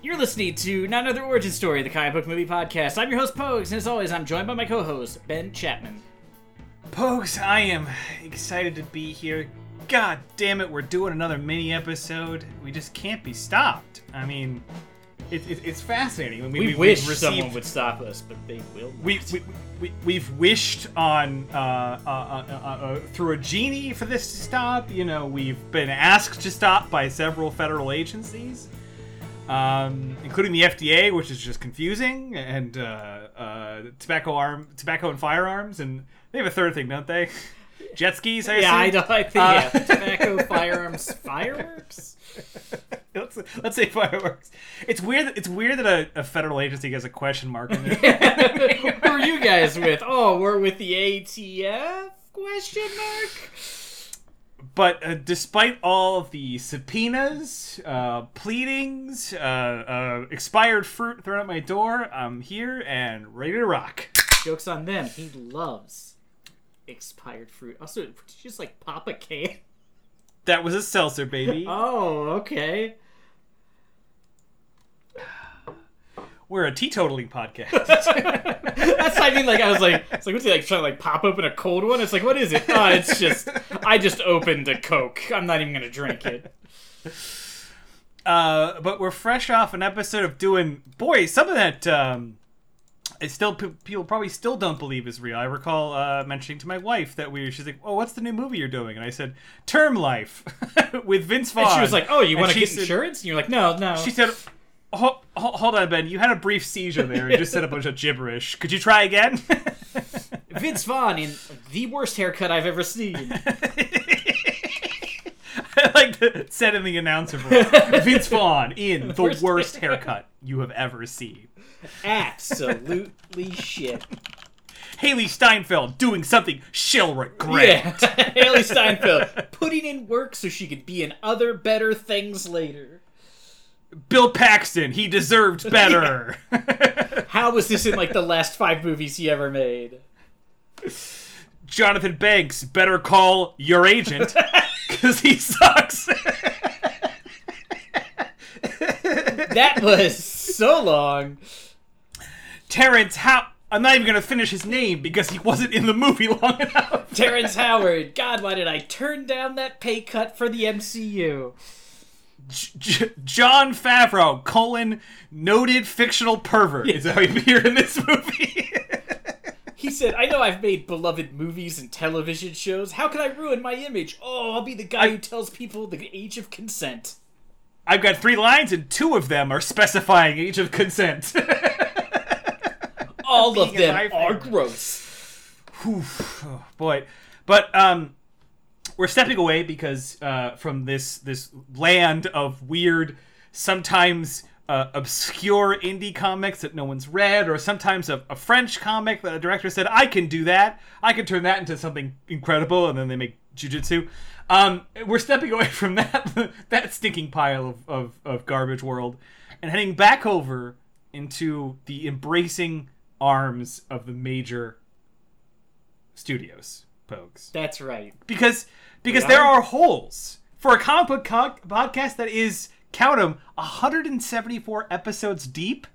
You're listening to Not Another Origin Story, the comic book movie podcast. I'm your host, Pogues, and as always, I'm joined by my co-host, Ben Chapman. Pogues, I am excited to be here. God damn it, we're doing another mini episode. We just can't be stopped. I mean, it, it, it's fascinating. We, we, wish we've received, someone would stop us, but they will. We, we, we, we've wished on uh uh, uh, uh, uh, through a genie for this to stop. You know, we've been asked to stop by several federal agencies um, including the FDA, which is just confusing, and uh, uh, tobacco arm, tobacco and firearms, and they have a third thing, don't they? Jet skis. I yeah, I don't. I think uh, yeah, tobacco, firearms, fireworks. let's let's say fireworks. It's weird. It's weird that a, a federal agency has a question mark in there. Who are you guys with? Oh, we're with the ATF? Question mark. But uh, despite all the subpoenas, uh, pleadings, uh, uh, expired fruit thrown at my door, I'm here and ready to rock. Jokes on them. He loves expired fruit. Also, did you just like pop a can? That was a seltzer, baby. oh, okay. We're a teetotaling podcast. That's what I mean. Like I was like, it's like what's he like trying to like pop open a cold one? It's like what is it? Oh, it's just I just opened a Coke. I'm not even gonna drink it. Uh, but we're fresh off an episode of doing boy some of that. Um, it's still people probably still don't believe is real. I recall uh, mentioning to my wife that we. She's like, "Oh, what's the new movie you're doing?" And I said, "Term Life," with Vince Vaughn. And she was like, "Oh, you want to get said, insurance?" And you're like, "No, no." She said, Hold, hold on, Ben. You had a brief seizure there and just said a bunch of gibberish. Could you try again? Vince Vaughn in the worst haircut I've ever seen. I like to said in the announcer voice. Vince Vaughn in the worst, worst haircut you have ever seen. Absolutely shit. Hailee Steinfeld doing something she'll regret. Yeah. Hailee Steinfeld putting in work so she could be in other better things later. Bill Paxton, he deserved better. How was this in like the last five movies he ever made? Jonathan Banks, better call your agent because he sucks. that was so long. Terrence How I'm not even gonna finish his name because he wasn't in the movie long enough. Terrence Howard. God, why did I turn down that pay cut for the MCU? J- Jon Favreau, colon, noted fictional pervert, yeah. is how you appear in this movie. he said, I know I've made beloved movies and television shows. How can I ruin my image? Oh, I'll be the guy I- who tells people the age of consent. I've got three lines, and two of them are specifying age of consent. All of them are gross. Whew, oh, boy. But, um, we're stepping away because uh, from this this land of weird, sometimes uh, obscure indie comics that no one's read, or sometimes a, a, French comic that a director said, "I can do that. I can turn that into something incredible," and then they make jujitsu. Um, we're stepping away from that that stinking pile of, of, of garbage world, and heading back over into the embracing arms of the major studios. Pogues. That's right. Because because there are holes for a comic book co- podcast that is count them 174 episodes deep.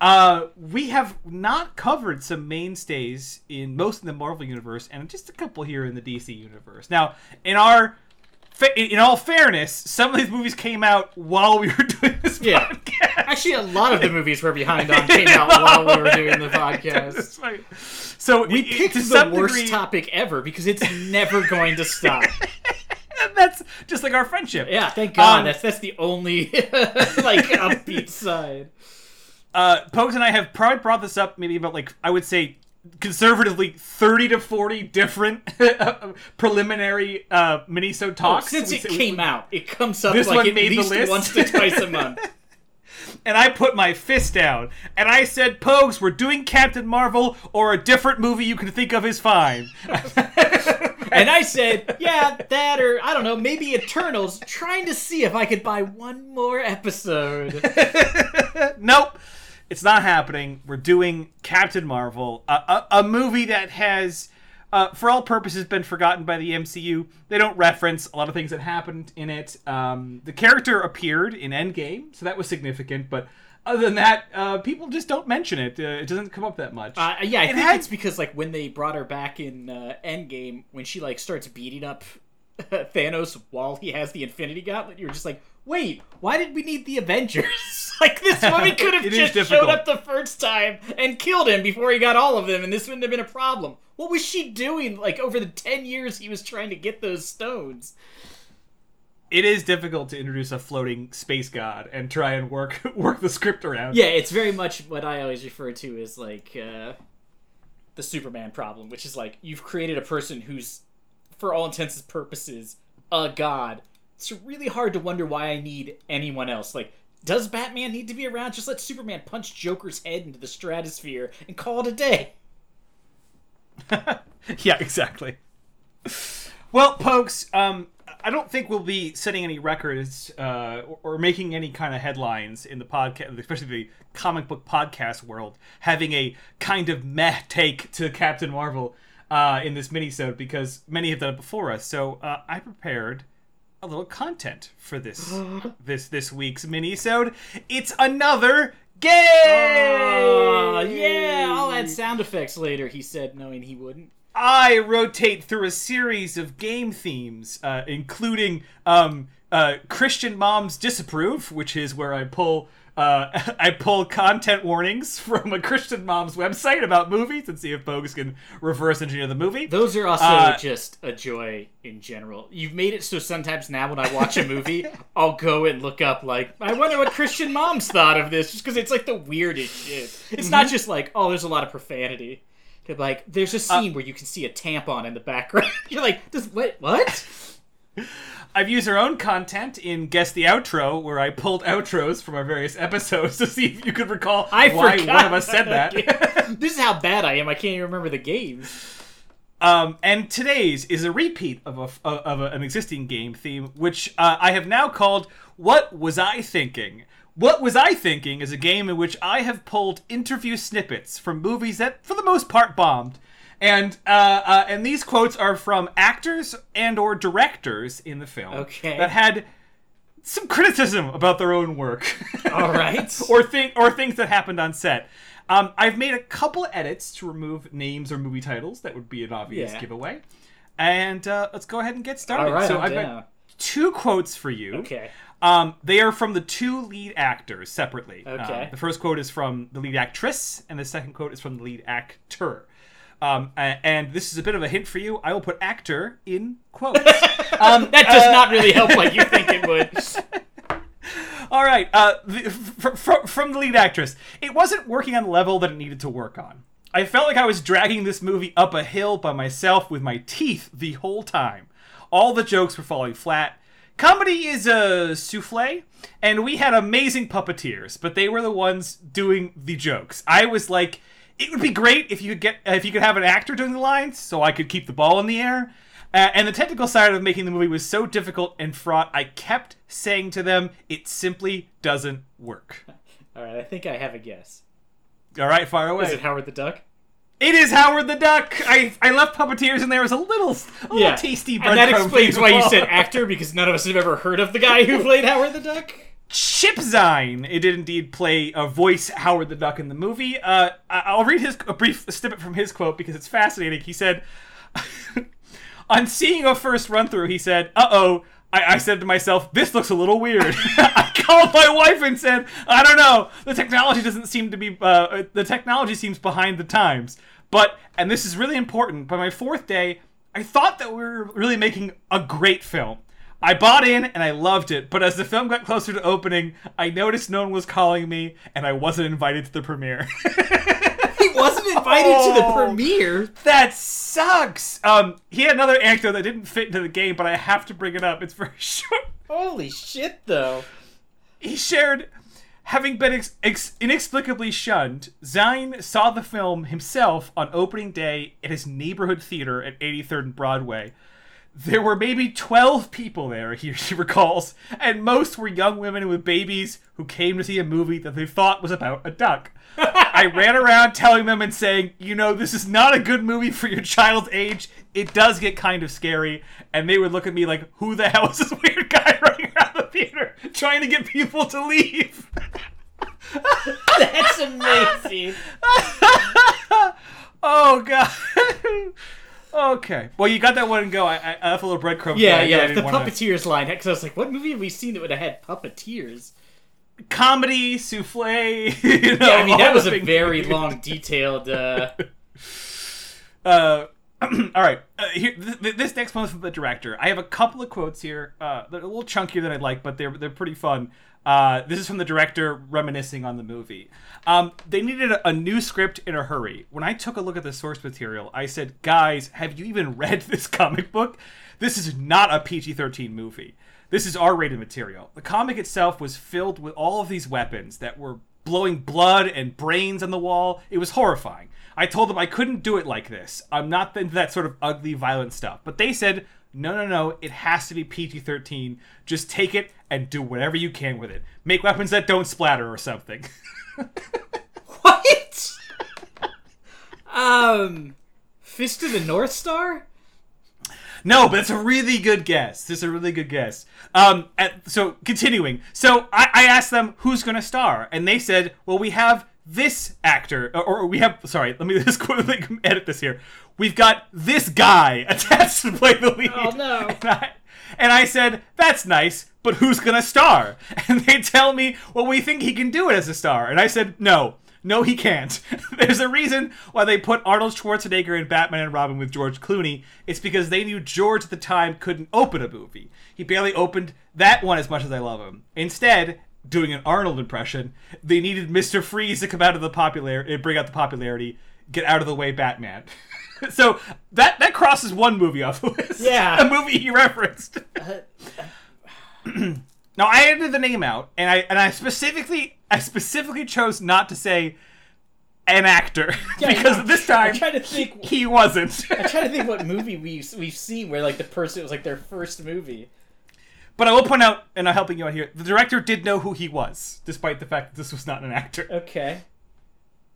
Uh, we have not covered some mainstays in most of the Marvel universe, and just a couple here in the DC universe. Now, in our in all fairness, some of these movies came out while we were doing this yeah. Actually, a lot of the movies we're behind on came out while we were doing the podcast. So we picked the worst degree... topic ever because it's never going to stop. that's just like our friendship. Yeah, thank God. Um, that's that's the only like upbeat side. Uh, Pogues and I have probably brought this up maybe about like I would say conservatively 30 to 40 different preliminary uh minisode oh, talks oh, since we, it came we, out it comes up like at least once to twice a month and I put my fist down and I said, Pogues, we're doing Captain Marvel or a different movie you can think of is fine. and I said, yeah, that or I don't know, maybe Eternals, trying to see if I could buy one more episode. nope. It's not happening. We're doing Captain Marvel, a, a, a movie that has, uh, for all purposes, been forgotten by the MCU. They don't reference a lot of things that happened in it. Um, the character appeared in Endgame, so that was significant, but other than that, uh, people just don't mention it. Uh, it doesn't come up that much. Uh, yeah, I It think had- it's because like when they brought her back in uh, Endgame, when she like starts beating up Thanos while he has the Infinity Gauntlet, you're just like, wait, why did we need the Avengers? like this woman could have just showed up the first time and killed him before he got all of them, and this wouldn't have been a problem. What was she doing like over the ten years he was trying to get those stones? it is difficult to introduce a floating space god and try and work work the script around. Yeah, it's very much what I always refer to as like uh, the Superman problem, which is like you've created a person who's, for all intents and purposes, a god. It's really hard to wonder why I need anyone else. Like, does Batman need to be around? Just let Superman punch Joker's head into the stratosphere and call it a day. yeah, exactly. Well, folks, um, I don't think we'll be setting any records uh, or, or making any kind of headlines in the podcast, especially the comic book podcast world, having a kind of meh take to Captain Marvel uh, in this minisode because many have done it before us. So uh, I prepared a little content for this this this week's minisode. It's another game. Oh, yeah, I'll add sound effects later, he said, knowing he wouldn't. I rotate through a series of game themes, uh, including um, uh, Christian moms disapprove, which is where I pull uh, I pull content warnings from a Christian mom's website about movies and see if Bogus can reverse engineer the movie. Those are also Uh, just a joy in general. You've made it so sometimes now when I watch a movie, I'll go and look up like I wonder what Christian moms thought of this, just because it's like the weirdest shit. It's Mm-hmm. not just like oh, there's a lot of profanity. They're Like there's a Uh, scene where you can see a tampon in the background. You're like, does what? What? I've used our own content in Guess the Outro, where I pulled outros from our various episodes to see if you could recall I why forgot. one of us said that. this is how bad I am. I can't even remember the games. Um, and today's is a repeat of, a, of a, an existing game theme, which uh, I have now called "What Was I Thinking." What was I thinking is a game in which I have pulled interview snippets from movies that, for the most part, bombed, and uh, uh, and these quotes are from actors and or directors in the film Okay. that had some criticism about their own work. All right. or thing or things that happened on set. Um, I've made a couple edits to remove names or movie titles. That would be an obvious Yeah. giveaway. And uh, let's go ahead and get started. All right, so I've down. got two quotes for you. Okay. Um, they are from the two lead actors separately. Okay. Um, the first quote is from the lead actress, and the second quote is from the lead actor. Um, and this is a bit of a hint for you. I will put actor in quotes. um, That does not really help like you think it would. All right, uh, the, fr- fr- from the lead actress, it wasn't working on the level that it needed to work on. I felt like I was dragging this movie up a hill by myself with my teeth the whole time. All the jokes were falling flat. Comedy is a souffle, and we had amazing puppeteers, but they were the ones doing the jokes. I was like, it would be great if you could get if you could have an actor doing the lines, so I could keep the ball in the air. Uh, and the technical side of making the movie was so difficult and fraught. I kept saying to them, "It simply doesn't work." All right, I think I have a guess. All right, fire away. Is it Howard the Duck? It is Howard the Duck. I I left puppeteers, and there was a little, a little tasty and that explains why you said actor because none of us have ever heard of the guy who played Howard the Duck. Chip Zien. It did indeed play a voice Howard the Duck in the movie. Uh, I'll read his a brief snippet from his quote because it's fascinating. He said, "On seeing a first run through, he said, "Uh oh." I, I said to myself, "This looks a little weird." I called my wife and said, "I don't know. The technology doesn't seem to be. Uh, the technology seems behind the times." But and this is really important. By my fourth day, I thought that we were really making a great film. I bought in and I loved it, but as the film got closer to opening, I noticed no one was calling me and I wasn't invited to the premiere. He wasn't invited to the Oh. premiere. that sucks. Um, he had another anecdote that didn't fit into the game, but I have to bring it up. It's very short. Holy shit, though. He shared, having been ex- ex- inexplicably shunned, Zien saw the film himself on opening day at his neighborhood theater at 83rd and Broadway. There were maybe 12 people there, he, he recalls, and most were young women with babies who came to see a movie that they thought was about a duck. I ran around telling them and saying, you know, this is not a good movie for your child's age. It does get kind of scary. And they would look at me like, who the hell is this weird guy running around the theater trying to get people to leave? That's amazing. oh god. Okay. Well, you got that one and go. I, I, I left a little breadcrumb. Yeah, yeah. The puppeteers line, because I was like, what movie have we seen that would have had puppeteers? comedy souffle. You know, Yeah, I mean that was a very long, detailed. uh... Uh, all right. Uh, here, th- th- this next one is from the director. I have a couple of quotes here. Uh, they're a little chunkier than I'd like, but they're they're pretty fun. Uh, this is from the director reminiscing on the movie. Um, they needed a, a new script in a hurry. When I took a look at the source material, I said, "Guys, have you even read this comic book? This is not a PG-13 movie. This is R-rated material. The comic itself was filled with all of these weapons that were blowing blood and brains on the wall. It was horrifying. I told them I couldn't do it like this. I'm not into that sort of ugly, violent stuff. But they said, no, no, no, it has to be PG 13. Just take it and do whatever you can with it. Make weapons that don't splatter or something. What? um, Fist of the North Star. No, but it's a really good guess. This is a really good guess. Um, at, so continuing, so I, I asked them who's going to star, and they said, "Well, we have this actor, or, or we have. Sorry, let me just quickly edit this here. We've got this guy attached to play the lead." Oh, no. And I, and I said, "That's nice, but who's going to star?" And they tell me, "Well, we think he can do it as a star," and I said, "No." No, he can't. There's a reason why they put Arnold Schwarzenegger in Batman and Robin with George Clooney. It's because they knew George at the time couldn't open a movie. He barely opened that one as much as I love him. Instead, doing an Arnold impression, they needed Mr. Freeze to come out of the popularity, eh, bring out the popularity, get out of the way Batman. so that that crosses one movie off the list. Yeah. a movie he referenced. Uh, uh, Now I edited the name out, and I and I specifically I specifically chose not to say an actor Yeah, because know. this time I'm trying to think. he wasn't. I'm trying to think what movie we've we've seen where like the person it was like their first movie. but I will point out, and I'm helping you out here, the director did know who he was, despite the fact that this was not an actor. Uh, Okay.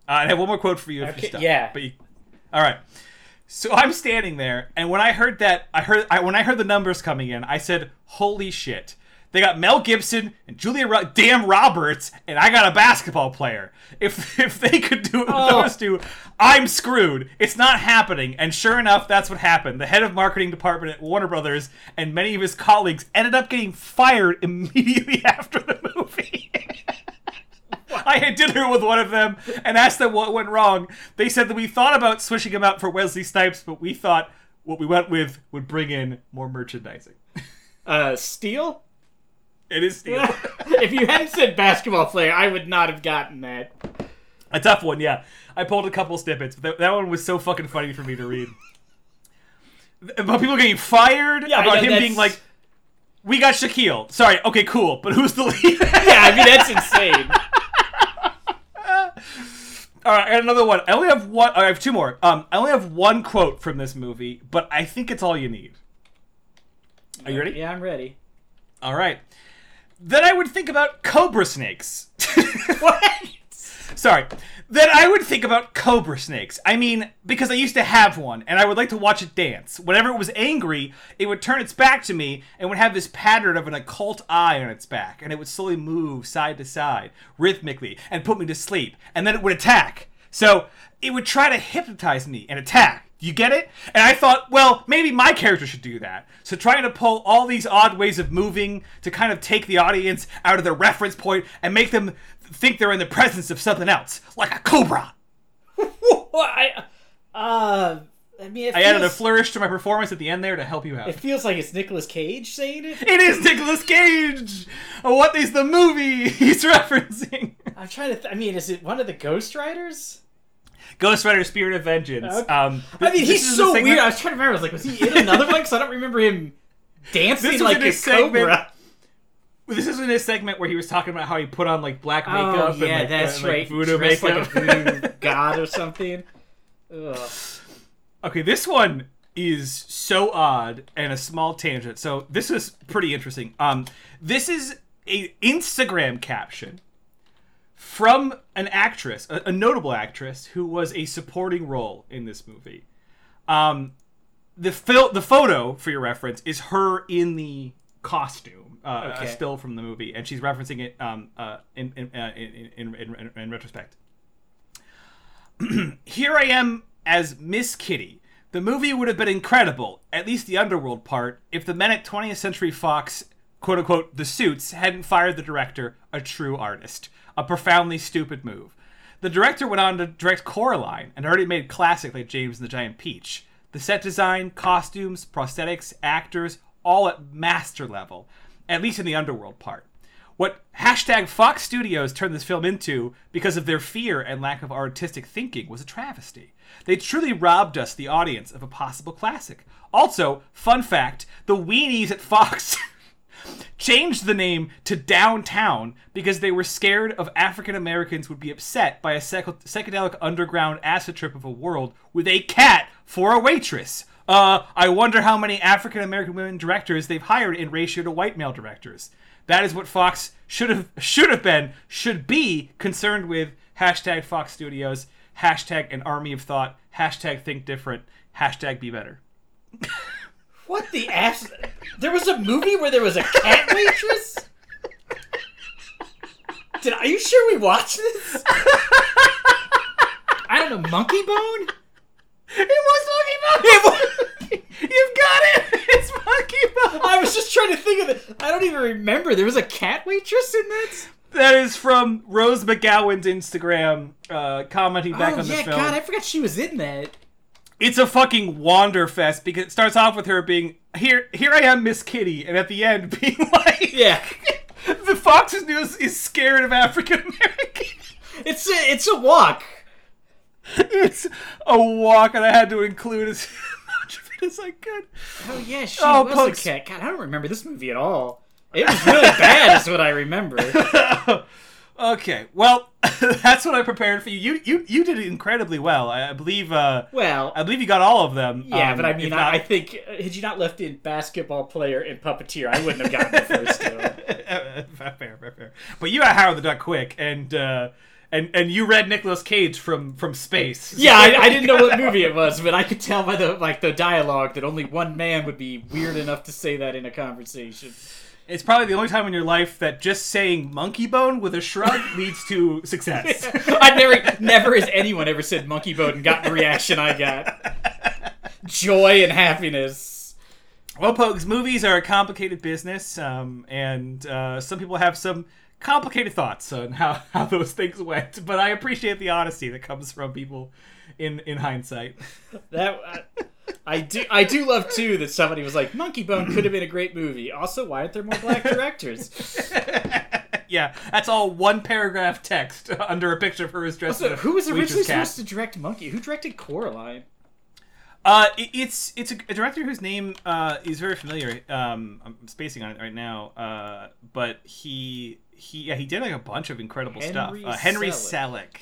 I have one more quote for you. If Okay, you stop. yeah. But you, all right. So I'm standing there, and when I heard that, I heard I, when I heard the numbers coming in, I said, "Holy shit!" They got Mel Gibson and Julia Ro- Damn Roberts, and I got a basketball player. If if they could do it with Oh. those two, I'm screwed. It's not happening. And sure enough, that's what happened. The head of marketing department at Warner Brothers and many of his colleagues ended up getting fired immediately after the movie. I had dinner with one of them and asked them what went wrong. They said that we thought about switching him out for Wesley Snipes, but we thought what we went with would bring in more merchandising. Uh, Steel. It is Steel. if you hadn't said basketball player, I would not have gotten that. a tough one, yeah. I pulled a couple snippets, but that, that one was so fucking funny for me to read. About people getting fired, Yeah, about know, him that's- being like, we got Shaquille. Sorry, okay, cool, but who's the lead? Yeah, I mean that's insane. All right, I got another one. I only have one. I have two more. Um, I only have one quote from this movie, but I think it's all you need. Are you ready? Yeah, I'm ready. All right. Then I would think about cobra snakes. What? Sorry. Then I would think about cobra snakes. I mean, because I used to have one, and I would like to watch it dance. Whenever it was angry, it would turn its back to me and would have this pattern of an occult eye on its back, and it would slowly move side to side, rhythmically, and put me to sleep. And then it would attack. So it would try to hypnotize me and attack. You get it? And I thought, well, maybe my character should do that. So trying to pull all these odd ways of moving to kind of take the audience out of their reference point and make them think they're in the presence of something else, like a cobra. I, uh, I mean, it I added a flourish to my performance at the end there to help you out. It feels like it's Nicolas Cage saying it. It is Nicolas Cage. What is the movie he's referencing? I'm trying to. Th- I mean, is it one of the Ghost Riders? Ghost Rider: Spirit of Vengeance. Okay. Um, I mean, he's so weird. I was trying to remember. I was like, was he in another one? Because I don't remember him dancing This like a segment- cobra. This is in a segment where he was talking about how he put on like black makeup Oh and yeah, like, that's and, like, right. voodoo Dressed makeup. like a voodoo god or something. Ugh. Okay, this one is so odd and a small tangent. So this is pretty interesting. Um, this is a Instagram caption from an actress, a, a notable actress who was a supporting role in this movie. Um, the fil- the photo for your reference is her in the costume. uh, a still from the movie, and she's referencing it um, uh, in, in, uh, in, in, in, in, in retrospect. Here I am as Miss Kitty. The movie would have been incredible, at least the underworld part, if the men at 20th Century Fox, quote unquote, the suits, hadn't fired the director, a true artist. A profoundly stupid move. The director went on to direct Coraline and already made classic like James and the Giant Peach. The set design, costumes, prosthetics, actors, all at master level, at least in the underworld part. What hashtag Fox Studios turned this film into because of their fear and lack of artistic thinking was a travesty. They truly robbed us, the audience, of a possible classic. Also, fun fact the weenies at Fox changed the name to Downtown because they were scared of African Americans would be upset by a psych- psychedelic underground acid trip of a world with a cat for a waitress. Uh, I wonder how many African American women directors they've hired in ratio to white male directors. That is what Fox should have should have been should be concerned with. Hashtag Fox Studios. Hashtag an army of thought. Hashtag think different. Hashtag be better. What the ass? There was a movie where there was a cat waitress. Did are you sure we watched this? I don't know, Monkey Bone. It was Monkey Bone. You've got it. It's Monkey Bone. I was just trying to think of it. I don't even remember. There was a cat waitress in that. That is from Rose McGowan's Instagram, uh, commenting back oh on the yeah, film. God, I forgot she was in that. It's a fucking wanderfest because it starts off with her being here. Here I am, Miss Kitty, and at the end being like, Yeah, the Fox's News is scared of African Americans. it's a it's a walk. it's a walk, and I had to include as much of it as I could. Oh yeah, she Oh, was Pokes. a cat. God, I don't remember this movie at all. It was really bad, is what I remember. Okay, well, that's what I prepared for you. You you you did incredibly well. I, I believe. Uh, Well, I believe you got all of them. yeah, Um, but I mean, I, I think uh, had you not left in basketball player and puppeteer, I wouldn't have gotten the first two. fair, fair, fair. But you got Howard the Duck quick, and uh, and and you read Nicolas Cage from from space. Yeah, I, I didn't know what movie it was, but I could tell by the like the dialogue that only one man would be weird enough to say that in a conversation. It's probably the only time in your life that just saying monkey bone with a shrug leads to success. I never, never has anyone ever said monkey bone and got the reaction I got. Joy and happiness. well, Pogues, movies are a complicated business, um, and uh, some people have some complicated thoughts on how, how those things went. But I appreciate the honesty that comes from people in in hindsight. That uh, I do. I do love too that somebody was like, "Monkey Bone could have been a great movie." Also, why aren't there more black directors? yeah, that's all one paragraph text under a picture of her as dressed So, as a who was originally supposed to direct Monkey? Who directed Coraline? Uh, it, it's it's a, a director whose name uh, is very familiar. Um, I'm spacing on it right now. Uh, but he he yeah he did like a bunch of incredible Henry stuff. Uh, Henry Selick. Selick.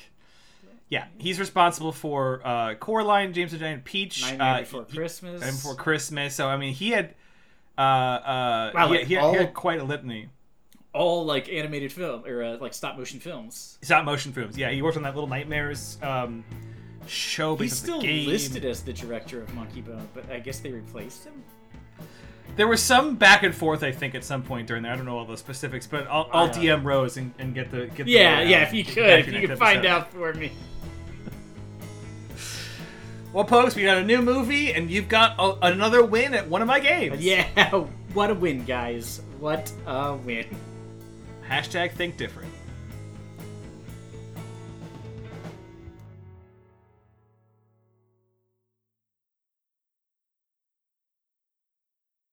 Yeah, he's responsible for uh, Coraline, James the Giant Peach, Nightmare uh, Before he- Christmas. and Before Christmas. So I mean, he had uh, uh, Wow, he, like he had, all- he had quite a litany. all like animated film or uh, like stop motion films. Stop motion films. Yeah, he worked on that Little Nightmares um, show. He's still the game. listed as the director of Monkey Bone, but I guess they replaced him. There was some back and forth, I think, at some point during there. I don't know all the specifics, but I'll, I'll DM Rose and, and get the get. the, Yeah, uh, yeah. If you could, if you next could find out for me. Well, Pokes, we got a new movie, and you've got a, another win at one of my games. Yeah, what a win, guys! What a win. Hashtag think different.